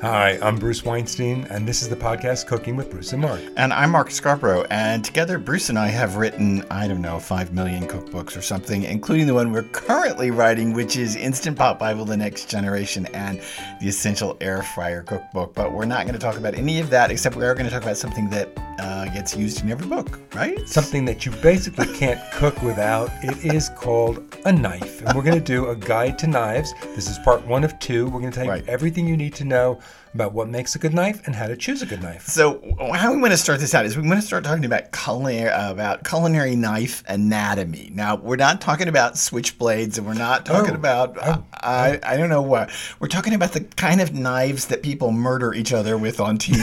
Hi, I'm Bruce Weinstein, and this is the podcast Cooking with Bruce and Mark. And I'm Mark Scarborough, and together Bruce and I have written, I don't know, 5 million cookbooks or something, including the one we're currently writing, which is Instant Pot Bible The Next Generation and the Essential Air Fryer Cookbook. But we're not going to talk about any of that, except we are going to talk about something that uh, gets used in every book, right? Something that you basically can't cook without. It is called a knife. And we're going to do a guide to knives. This is part one of two. We're going to tell you Right. everything you need to know about what makes a good knife and how to choose a good knife. So how we want to start this out is we want to start talking about culinary about culinary knife anatomy. Now we're not talking about switchblades, and we're not talking Oh. about oh, uh, oh. I I don't know what. We're talking about the kind of knives that people murder each other with on TV.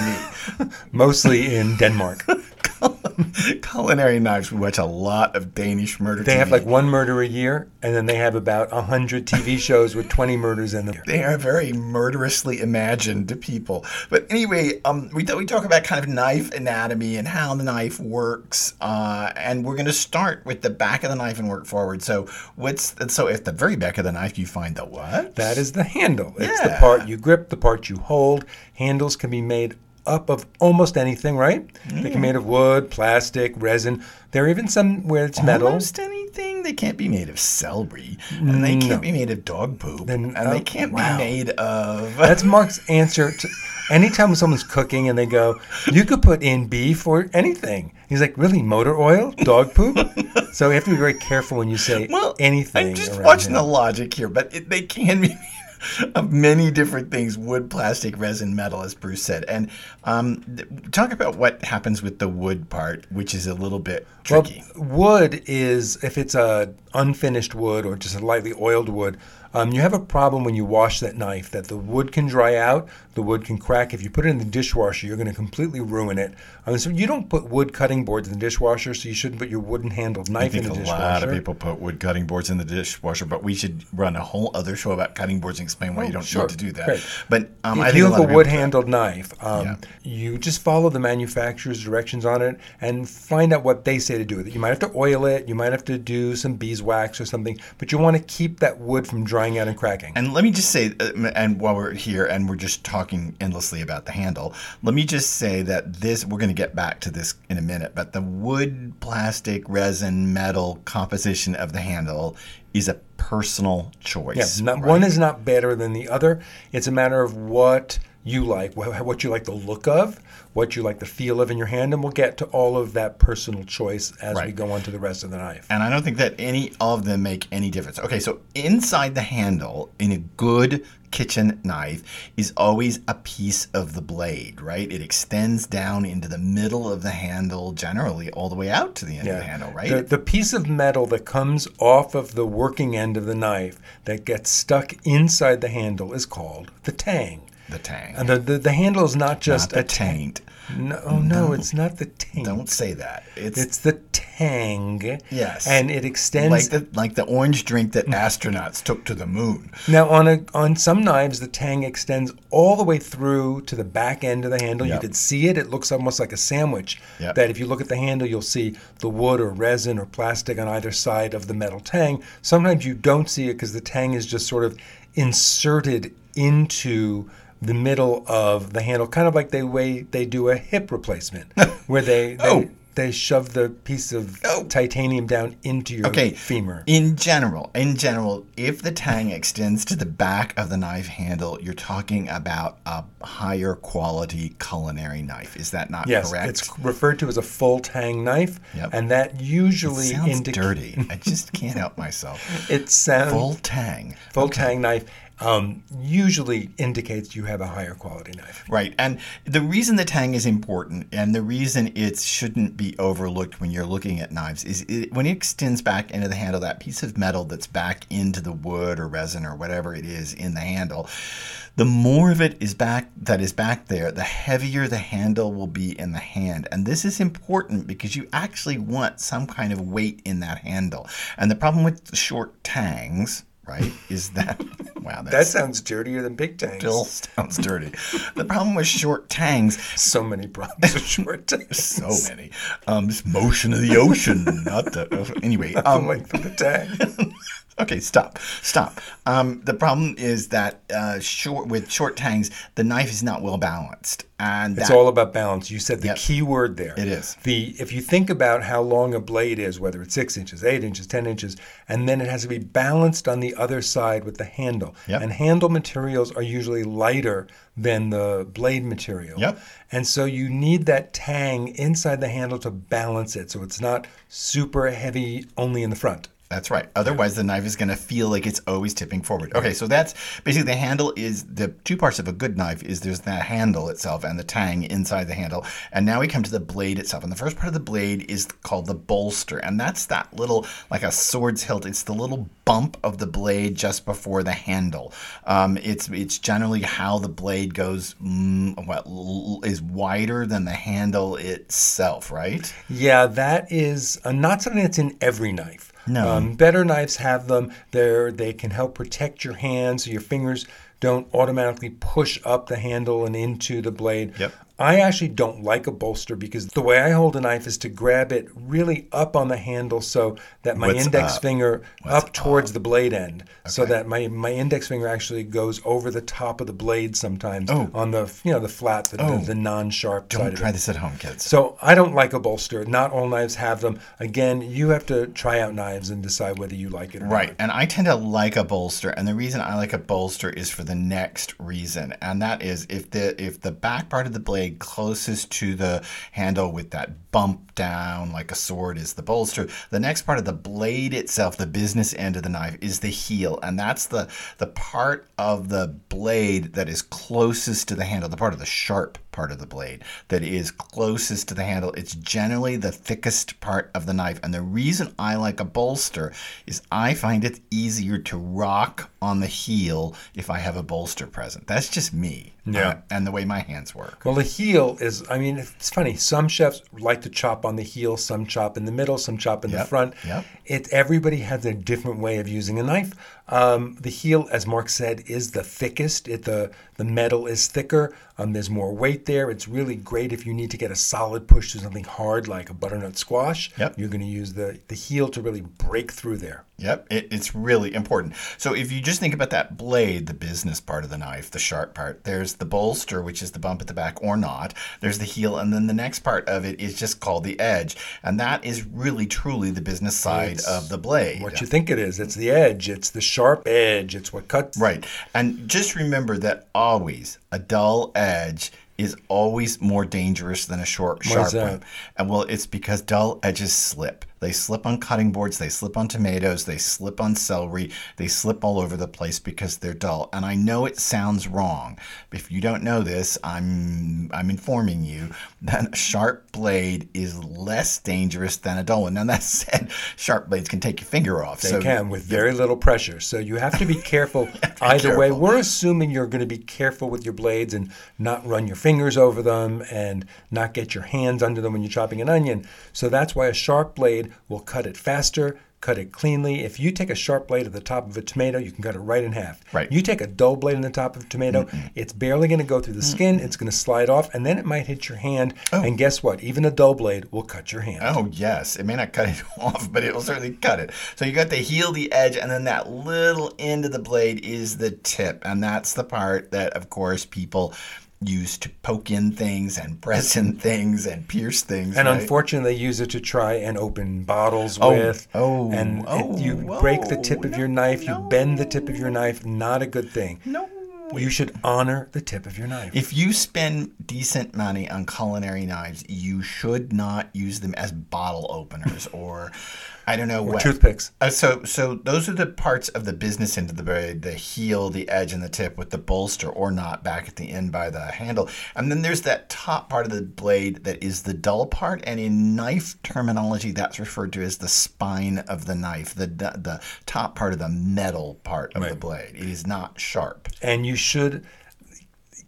Mostly in Denmark. culinary knives. We watch a lot of Danish murder. They TV. have like one murder a year, and then they have about 100 TV shows with 20 murders in them. They are very murderously imagined to people. But anyway, um, we, we talk about kind of knife anatomy and how the knife works. Uh, and we're going to start with the back of the knife and work forward. So what's so at the very back of the knife you find the what? That is the handle. It's the part you grip, the part you hold. Handles can be made up of almost anything, right? They can be mm. made of wood, plastic, resin. There are even some where it's metal. Almost anything. They can't be made of celery, and they can't be made of dog poop, Then- and they oh, can't wow. be made of. That's Mark's answer to anytime someone's cooking and they go, You could put in beef or anything. He's like, Really? Motor oil? Dog poop? so you have to be very careful when you say Well, anything. I'm just watching here. the logic here, but it, they can be of many different things: wood, plastic, resin, metal, as Bruce said. And um, th- talk about what happens with the wood part, which is a little bit tricky. Well, wood is if it's a unfinished wood or just a lightly oiled wood. Um, you have a problem when you wash that knife that the wood can dry out, the wood can crack. If you put it in the dishwasher, you're going to completely ruin it. Um, so you don't put wood cutting boards in the dishwasher, so you shouldn't put your wooden handled knife in the a dishwasher. lot of people put wood cutting boards in the dishwasher, but we should run a whole other show about cutting boards and explain why you don't Oh, sure. need to do that. Great. But um, I if think you a have lot a wood handled knife, um, Yeah. you just follow the manufacturer's directions on it and find out what they say to do with it. You might have to oil it, you might have to do some beeswax or something, but you want to keep that wood from drying out and cracking. And let me just say, uh, and while we're here and we're just talking endlessly about the handle, let me just say that this, we're going to get back to this in a minute, but the wood, plastic, resin, metal composition of the handle is a personal choice. Yeah, not, right? one is not better than the other. It's a matter of what you like, what you like the look of, what you like the feel of in your hand, and we'll get to all of that personal choice as we go on to the rest of the knife. And I don't think that any of them make any difference. Okay, so inside the handle in a good kitchen knife is always a piece of the blade, right? It extends down into the middle of the handle, generally all the way out to the end of the handle, right? The, the piece of metal that comes off of the working end of the knife that gets stuck inside the handle is called the tang. The tang. And the, the, the handle is not just Not a tang. taint. No, oh, no, it's not the taint. Don't say that. It's, It's the tang. Yes. And it extends like the like the orange drink that astronauts took to the moon. Now, on a on some knives, the tang extends all the way through to the back end of the handle. You can see it; it looks almost like a sandwich. Yep. That if you look at the handle, you'll see the wood or resin or plastic on either side of the metal tang. Sometimes you don't see it because the tang is just sort of inserted into the middle of the handle, kind of like the way they do a hip replacement, where they they, Oh. they shove the piece of Oh. titanium down into your Okay. femur. In general, in general, if the tang extends to the back of the knife handle, you're talking about a higher quality culinary knife. Is that not Yes, correct? it's referred to as a full tang knife, Yep. and that usually sounds indicates dirty. I just can't help myself. It sounds Full tang. full, tang. tang knife um, usually indicates you have a higher quality knife. Right. And the reason the tang is important and the reason it shouldn't be overlooked when you're looking at knives is it, when it extends back into the handle, that piece of metal that's back into the wood or resin or whatever it is in the handle, the more of it is back that is back there, the heavier the handle will be in the hand. And this is important because you actually want some kind of weight in that handle. And the problem with short tangs, right, is that wow, That sounds dirtier than big tangs. still sounds dirty. The problem with short tangs, So many problems with short tangs. so many. Um, this motion of the ocean, not the. Anyway, the um, length of the tang. Okay, stop, stop. Um, the problem is that uh, short with short tangs, the knife is not well balanced, and It's all about balance. You said the Yep. key word there. It is. The if you think about how long a blade is, whether it's six inches, eight inches, ten inches, and then it has to be balanced on the other side with the handle. Yep. And handle materials are usually lighter than the blade material. Yep. And so you need that tang inside the handle to balance it, so it's not super heavy only in the front. That's right. Otherwise, the knife is going to feel like it's always tipping forward. Okay, so that's basically the handle is the two parts of a good knife is there's the handle itself and the tang inside the handle. And now we come to the blade itself. And the first part of the blade is called the bolster. And that's that little, like a sword's hilt. It's the little bump of the blade just before the handle. Um, it's it's generally how the blade goes, mm, what is wider than the handle itself, right? Yeah, that is uh, not something that's in every knife. No. Um, better knives have them. They're, they can help protect your hands so your fingers don't automatically push up the handle and into the blade. Yep. I actually don't like a bolster because the way I hold a knife is to grab it really up on the handle so that my What's index up? finger up towards the blade end, so that my, my index finger actually goes over the top of the blade sometimes Oh. on the you know the flat, the, Oh. the, the non-sharp side Don't try this at home, kids. So I don't like a bolster. Not all knives have them. Again, you have to try out knives and decide whether you like it or not. Right. not. And I tend to like a bolster, and the reason I like a bolster is for the next reason, and that is if the if the back part of the blade closest to the handle with that bump down like a sword is the bolster, the next part of the blade itself, the business end of the knife, is the heel, and that's the the part of the blade that is closest to the handle, the part of the sharp part of the blade that is closest to the handle. It's generally the thickest part of the knife. And the reason I like a bolster is I find it easier to rock on the heel if I have a bolster present. That's just me. Yeah. uh, and the way my hands work. Well, the heel is, I mean, it's funny. Some chefs like to chop on the heel, some chop in the middle, some chop in the front. yep. It, everybody has a different way of using a knife. Um, the heel, as Mark said, is the thickest. It, the, the metal is thicker. Um, there's more weight there. It's really great if you need to get a solid push to something hard like a butternut squash. Yep. You're going to use the, the heel to really break through there. Yep, it, it's really important. So if you just think about that blade, the business part of the knife, the sharp part, there's the bolster, which is the bump at the back or not. There's the heel, and then the next part of it is just called the edge, and that is really truly the business side It's of the blade. What you think it is. It's the edge. It's the sharp edge. It's what cuts. Right. And just remember that always a dull edge is always more dangerous than a short, sharp one. And well, it's because dull edges slip. They slip on cutting boards, they slip on tomatoes, they slip on celery, they slip all over the place because they're dull. And I know it sounds wrong. If you don't know this, I'm I'm informing you that a sharp blade is less dangerous than a dull one. Now that said, sharp blades can take your finger off. They so can with very little pressure. So you have to be careful either way. We're assuming you're going to be careful with your blades and not run your fingers over them and not get your hands under them when you're chopping an onion. So that's why a sharp blade will cut it faster, cut it cleanly. If you take a sharp blade at the top of a tomato, you can cut it right in half. Right. You take a dull blade in the top of a tomato, it's barely going to go through the skin, it's going to slide off, and then it might hit your hand. Oh. And guess what? Even a dull blade will cut your hand. Oh yes, it may not cut it off, but it will certainly cut it. So you got the heel, the edge, and then that little end of the blade is the tip, and that's the part that, of course, people use to poke in things and press in things and pierce things. And right? unfortunately, they use it to try and open bottles Oh, with. oh, and it- oh, you break the tip of your no, knife, you bend the tip of your knife. Not a good thing. no. You should honor the tip of your knife. If you spend decent money on culinary knives, you should not use them as bottle openers or I don't know what. Toothpicks. Uh, so, so those are the parts of the business end of the blade: the heel, the edge, and the tip, with the bolster or not back at the end by the handle. And then there's that top part of the blade that is the dull part, and in knife terminology, that's referred to as the spine of the knife, the the top part of the metal part of the blade. It is not sharp. and you should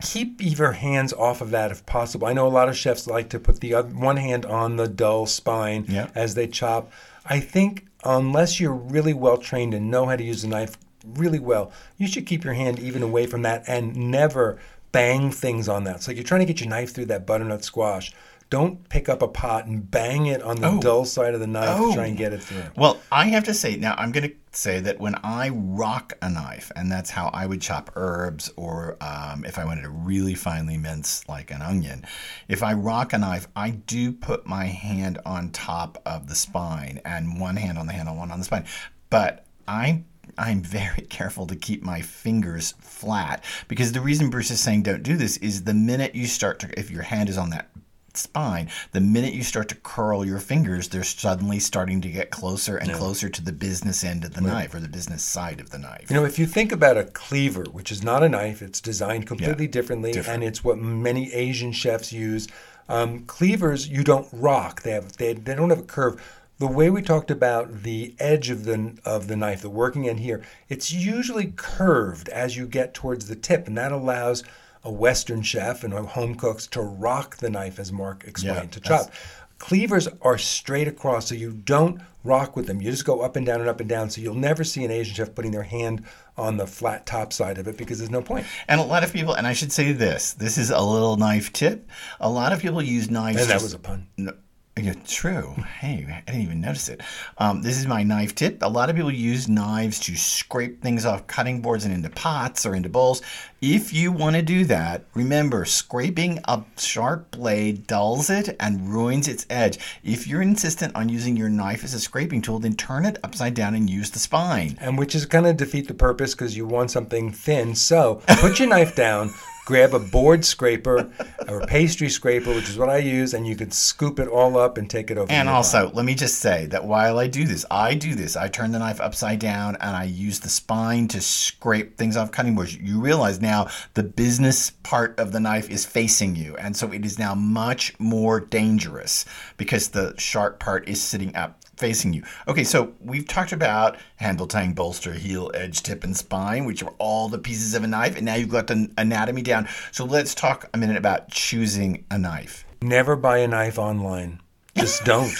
keep your hands off of that if possible. I know a lot of chefs like to put the oth- one hand on the dull spine Yeah. as they chop. I think unless you're really well trained and know how to use a knife really well, you should keep your hand even away from that and never bang things on that. So like you're trying to get your knife through that butternut squash. Don't pick up a pot and bang it on the Oh. dull side of the knife Oh. to try and oh. get it through. Well, I have to say now I'm going to say that when I rock a knife, and that's how I would chop herbs, or um, if I wanted to really finely mince like an onion, if I rock a knife, I do put my hand on top of the spine and one hand on the handle, one on the spine. But I I'm very careful to keep my fingers flat because the reason Bruce is saying don't do this is the minute you start to, if your hand is on that spine, the minute you start to curl your fingers, they're suddenly starting to get closer and closer to the business end of the knife or the business side of the knife. You know, if you think about a cleaver, which is not a knife, it's designed completely differently, different. and it's what many Asian chefs use. Um, cleavers, you don't rock; they have they, they don't have a curve. The way we talked about the edge of the of the knife, the working end here, it's usually curved as you get towards the tip, and that allows a Western chef and home cooks to rock the knife, as Mark explained, Yeah, to chop. Cleavers are straight across, so you don't rock with them. You just go up and down and up and down. So you'll never see an Asian chef putting their hand on the flat top side of it because there's no point. And a lot of people, and I should say this, this is a little knife tip. A lot of people use knives. And that was a pun. No, yeah, true. Hey, I didn't even notice it. Um, this is my knife tip. A lot of people use knives to scrape things off cutting boards and into pots or into bowls. If you want to do that, remember scraping a sharp blade dulls it and ruins its edge. If you're insistent on using your knife as a scraping tool, then turn it upside down and use the spine. And which is going to defeat the purpose because you want something thin. So put your knife down, grab a board scraper or a pastry scraper, which is what I use, and you could scoop it all up and take it over. And also, let me just say that while I do this, I do this. I turn the knife upside down and I use the spine to scrape things off cutting boards. You realize now the business part of the knife is facing you. And so it is now much more dangerous because the sharp part is sitting up facing you. Okay, so we've talked about handle, tang, bolster, heel, edge, tip, and spine, which are all the pieces of a knife. And now you've got the anatomy down. So let's talk a minute about choosing a knife. Never buy a knife online. Just don't.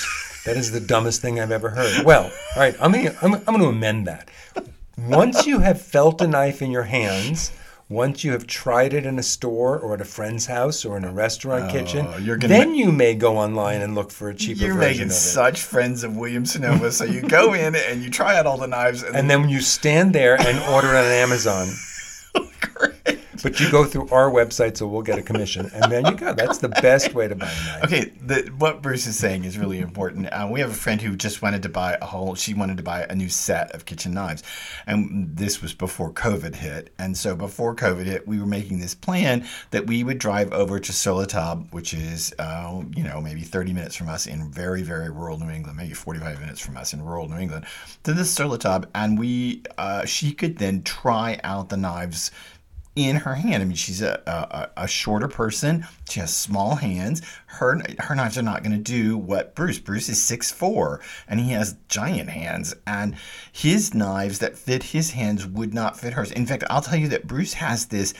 that is the dumbest thing I've ever heard. Well, all right, I'm gonna, I'm, I'm going to amend that. Once you have felt a knife in your hands, once you have tried it in a store or at a friend's house or in a restaurant kitchen, Oh, you're gonna then you may go online and look for a cheaper You're version making of it. such friends of William Sonoma. so you go in and you try out all the knives, and, and then when you stand there and order it on Amazon, great. but you go through our website, so we'll get a commission, and then you go. That's the best way to buy a knife. Okay, the, what Bruce is saying is really important. Uh, we have a friend who just wanted to buy a whole. She wanted to buy a new set of kitchen knives, and this was before COVID hit. And so before COVID hit, we were making this plan that we would drive over to Sur La Table, which is uh, you know maybe 30 minutes from us in very very rural New England, maybe 45 minutes from us in rural New England, to this Sur La Table, and we uh, she could then try out the knives in her hand. I mean, she's a, a, a shorter person. She has small hands. Her her knives are not going to do what Bruce. Bruce is six four, and he has giant hands. And his knives that fit his hands would not fit hers. In fact, I'll tell you that Bruce has this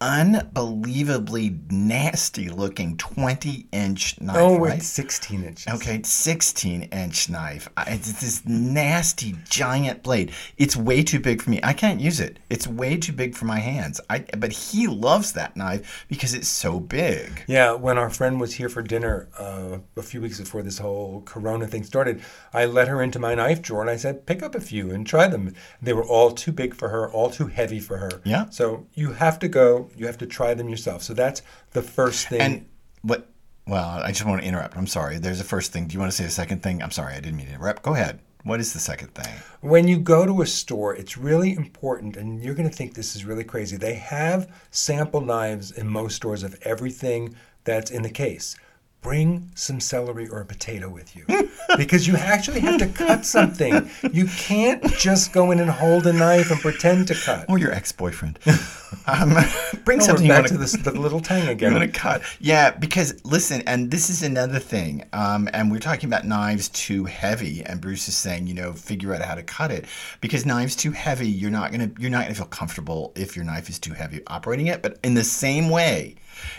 unbelievably nasty looking 20 inch knife. Oh, right? it's 16 inches. Okay, 16 inch knife. It's this nasty giant blade. It's way too big for me. I can't use it. It's way too big for my hands. I but he loves that knife because it's so big. Yeah, when our friend was here for dinner uh, a few weeks before this whole Corona thing started, I let her into my knife drawer and I said, "Pick up a few and try them." They were all too big for her, all too heavy for her. Yeah. So you have to go. You have to try them yourself. So that's the first thing. And what well, I just want to interrupt. I'm sorry. There's a first thing. Do you want to say a second thing? I'm sorry, I didn't mean to interrupt. Go ahead. What is the second thing? when you go to a store, it's really important, and you're going to think this is really crazy. They have sample knives in most stores of everything that's in the case. Bring some celery or a potato with you because you actually have to cut something. You can't just go in and hold a knife and pretend to cut. Or your ex-boyfriend. um, bring we're something you back want to this, the little tang again. gonna cut. Yeah, because listen, and this is another thing. Um, and we're talking about knives too heavy, and Bruce is saying, you know, figure out how to cut it. Because knives too heavy, you're not gonna you're not gonna feel comfortable if your knife is too heavy operating it. But in the same way,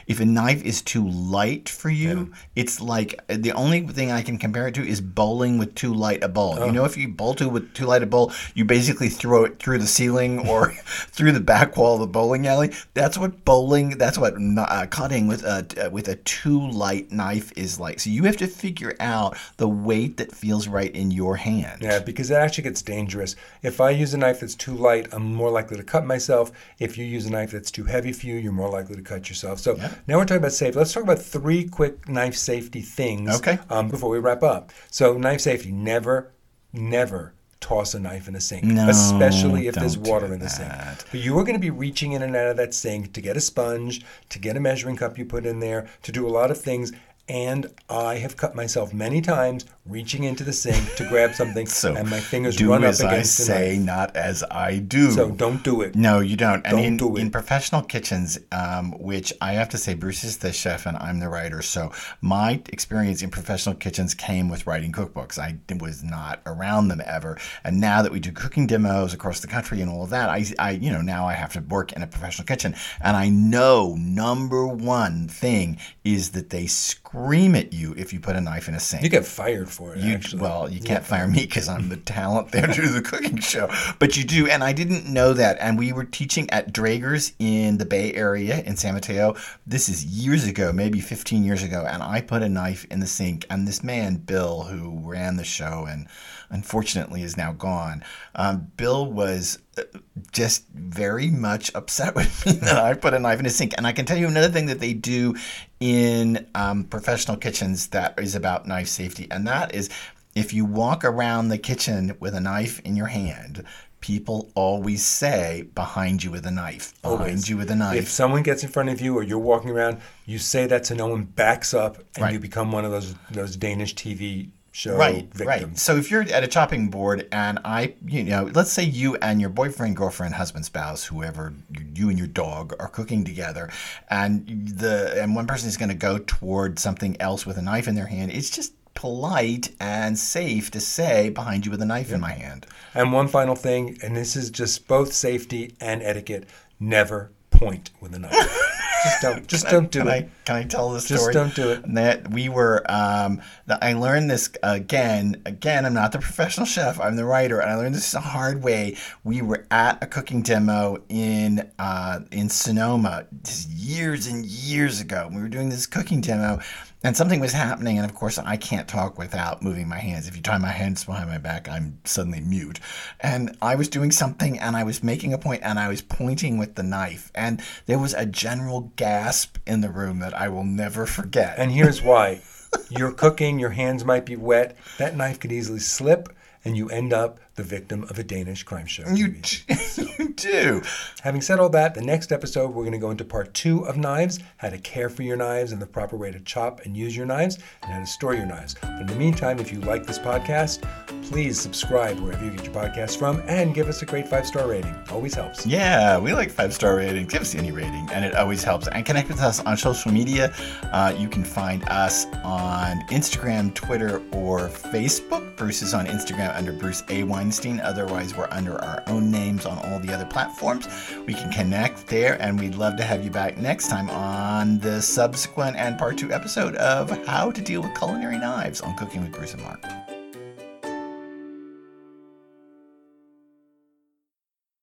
If a knife is too light for you, it's like the only thing I can compare it to is bowling with too light a ball. Oh. You know, if you bowl to with too light a bowl, you basically throw it through the ceiling or through the back wall of the bowling alley. That's what bowling. That's what uh, cutting with a uh, with a too light knife is like. So you have to figure out the weight that feels right in your hand. Yeah, because it actually gets dangerous. If I use a knife that's too light, I'm more likely to cut myself. If you use a knife that's too heavy for you, you're more likely to cut yourself. So now we're talking about safety. Let's talk about three quick knife safety things Okay. um, before we wrap up. So, knife safety never, never toss a knife in a sink, No, especially if there's water in the sink. But you are going to be reaching in and out of that sink to get a sponge, to get a measuring cup you put in there, to do a lot of things. And I have cut myself many times reaching into the sink to grab something, So and my fingers do run as up I against the say, knife. not as I do. So don't do it. No, you don't. And Don't in, do it. in professional kitchens, um, which I have to say, Bruce is the chef and I'm the writer. So my experience in professional kitchens came with writing cookbooks. I was not around them ever. And now that we do cooking demos across the country and all of that, I, I you know, now I have to work in a professional kitchen. And I know number one thing is that they scream at you if you put a knife in a sink. You get fired for it. You, actually. well, you can't fire me because I'm the talent there to do the cooking show. But you do, and I didn't know that. And we were teaching at Draeger's in the Bay Area in San Mateo. This is years ago, maybe 15 years ago. And I put a knife in the sink, and this man, Bill, who ran the show and unfortunately is now gone, um, Bill was uh, just very much upset with me that I put a knife in his sink. And I can tell you another thing that they do in um, professional kitchens that is about knife safety, and that is if you walk around the kitchen with a knife in your hand, people always say behind you with a knife, behind Always. you with a knife. If someone gets in front of you or you're walking around, you say that so no one backs up and Right. you become one of those those Danish TV show Right, victims. right. So if you're at a chopping board and I, you know, let's say you and your boyfriend, girlfriend, husband, spouse, whoever, you and your dog are cooking together, and the and one person is going to go toward something else with a knife in their hand. It's just polite and safe to say behind you with a knife in my hand. And one final thing, and this is just both safety and etiquette: never point with a knife. just don't. Just don't do can it. I, can I tell the story? Just don't do it. That we were, um, I learned this again. Again, I'm not the professional chef. I'm the writer, and I learned this the hard way. We were at a cooking demo in uh, in Sonoma years and years ago. We were doing this cooking demo, and something was happening. And of course, I can't talk without moving my hands. If you tie my hands behind my back, I'm suddenly mute. And I was doing something, and I was making a point, and I was pointing with the knife, and there was a general gasp in the room that I will never forget. And here's why: you're cooking, your hands might be wet. That knife could easily slip, and you end up the victim of a Danish crime show. you, TV. you do. Having said all that, the next episode we're going to go into part two of knives, how to care for your knives and the proper way to chop and use your knives, and how to store your knives. But in the meantime, if you like this podcast, please subscribe wherever you get your podcasts from and give us a great five star rating. Always helps. Yeah, we like five star ratings. Give us any rating, and it always helps. And connect with us on social media. Uh, you can find us on Instagram, Twitter, or Facebook. Bruce is on Instagram under Bruce A. Weinstein. Otherwise, we're under our own names on all the other platforms. We can connect there, and we'd love to have you back next time on the subsequent and part two episode of How to Deal with Culinary Knives on Cooking with Bruce and Mark.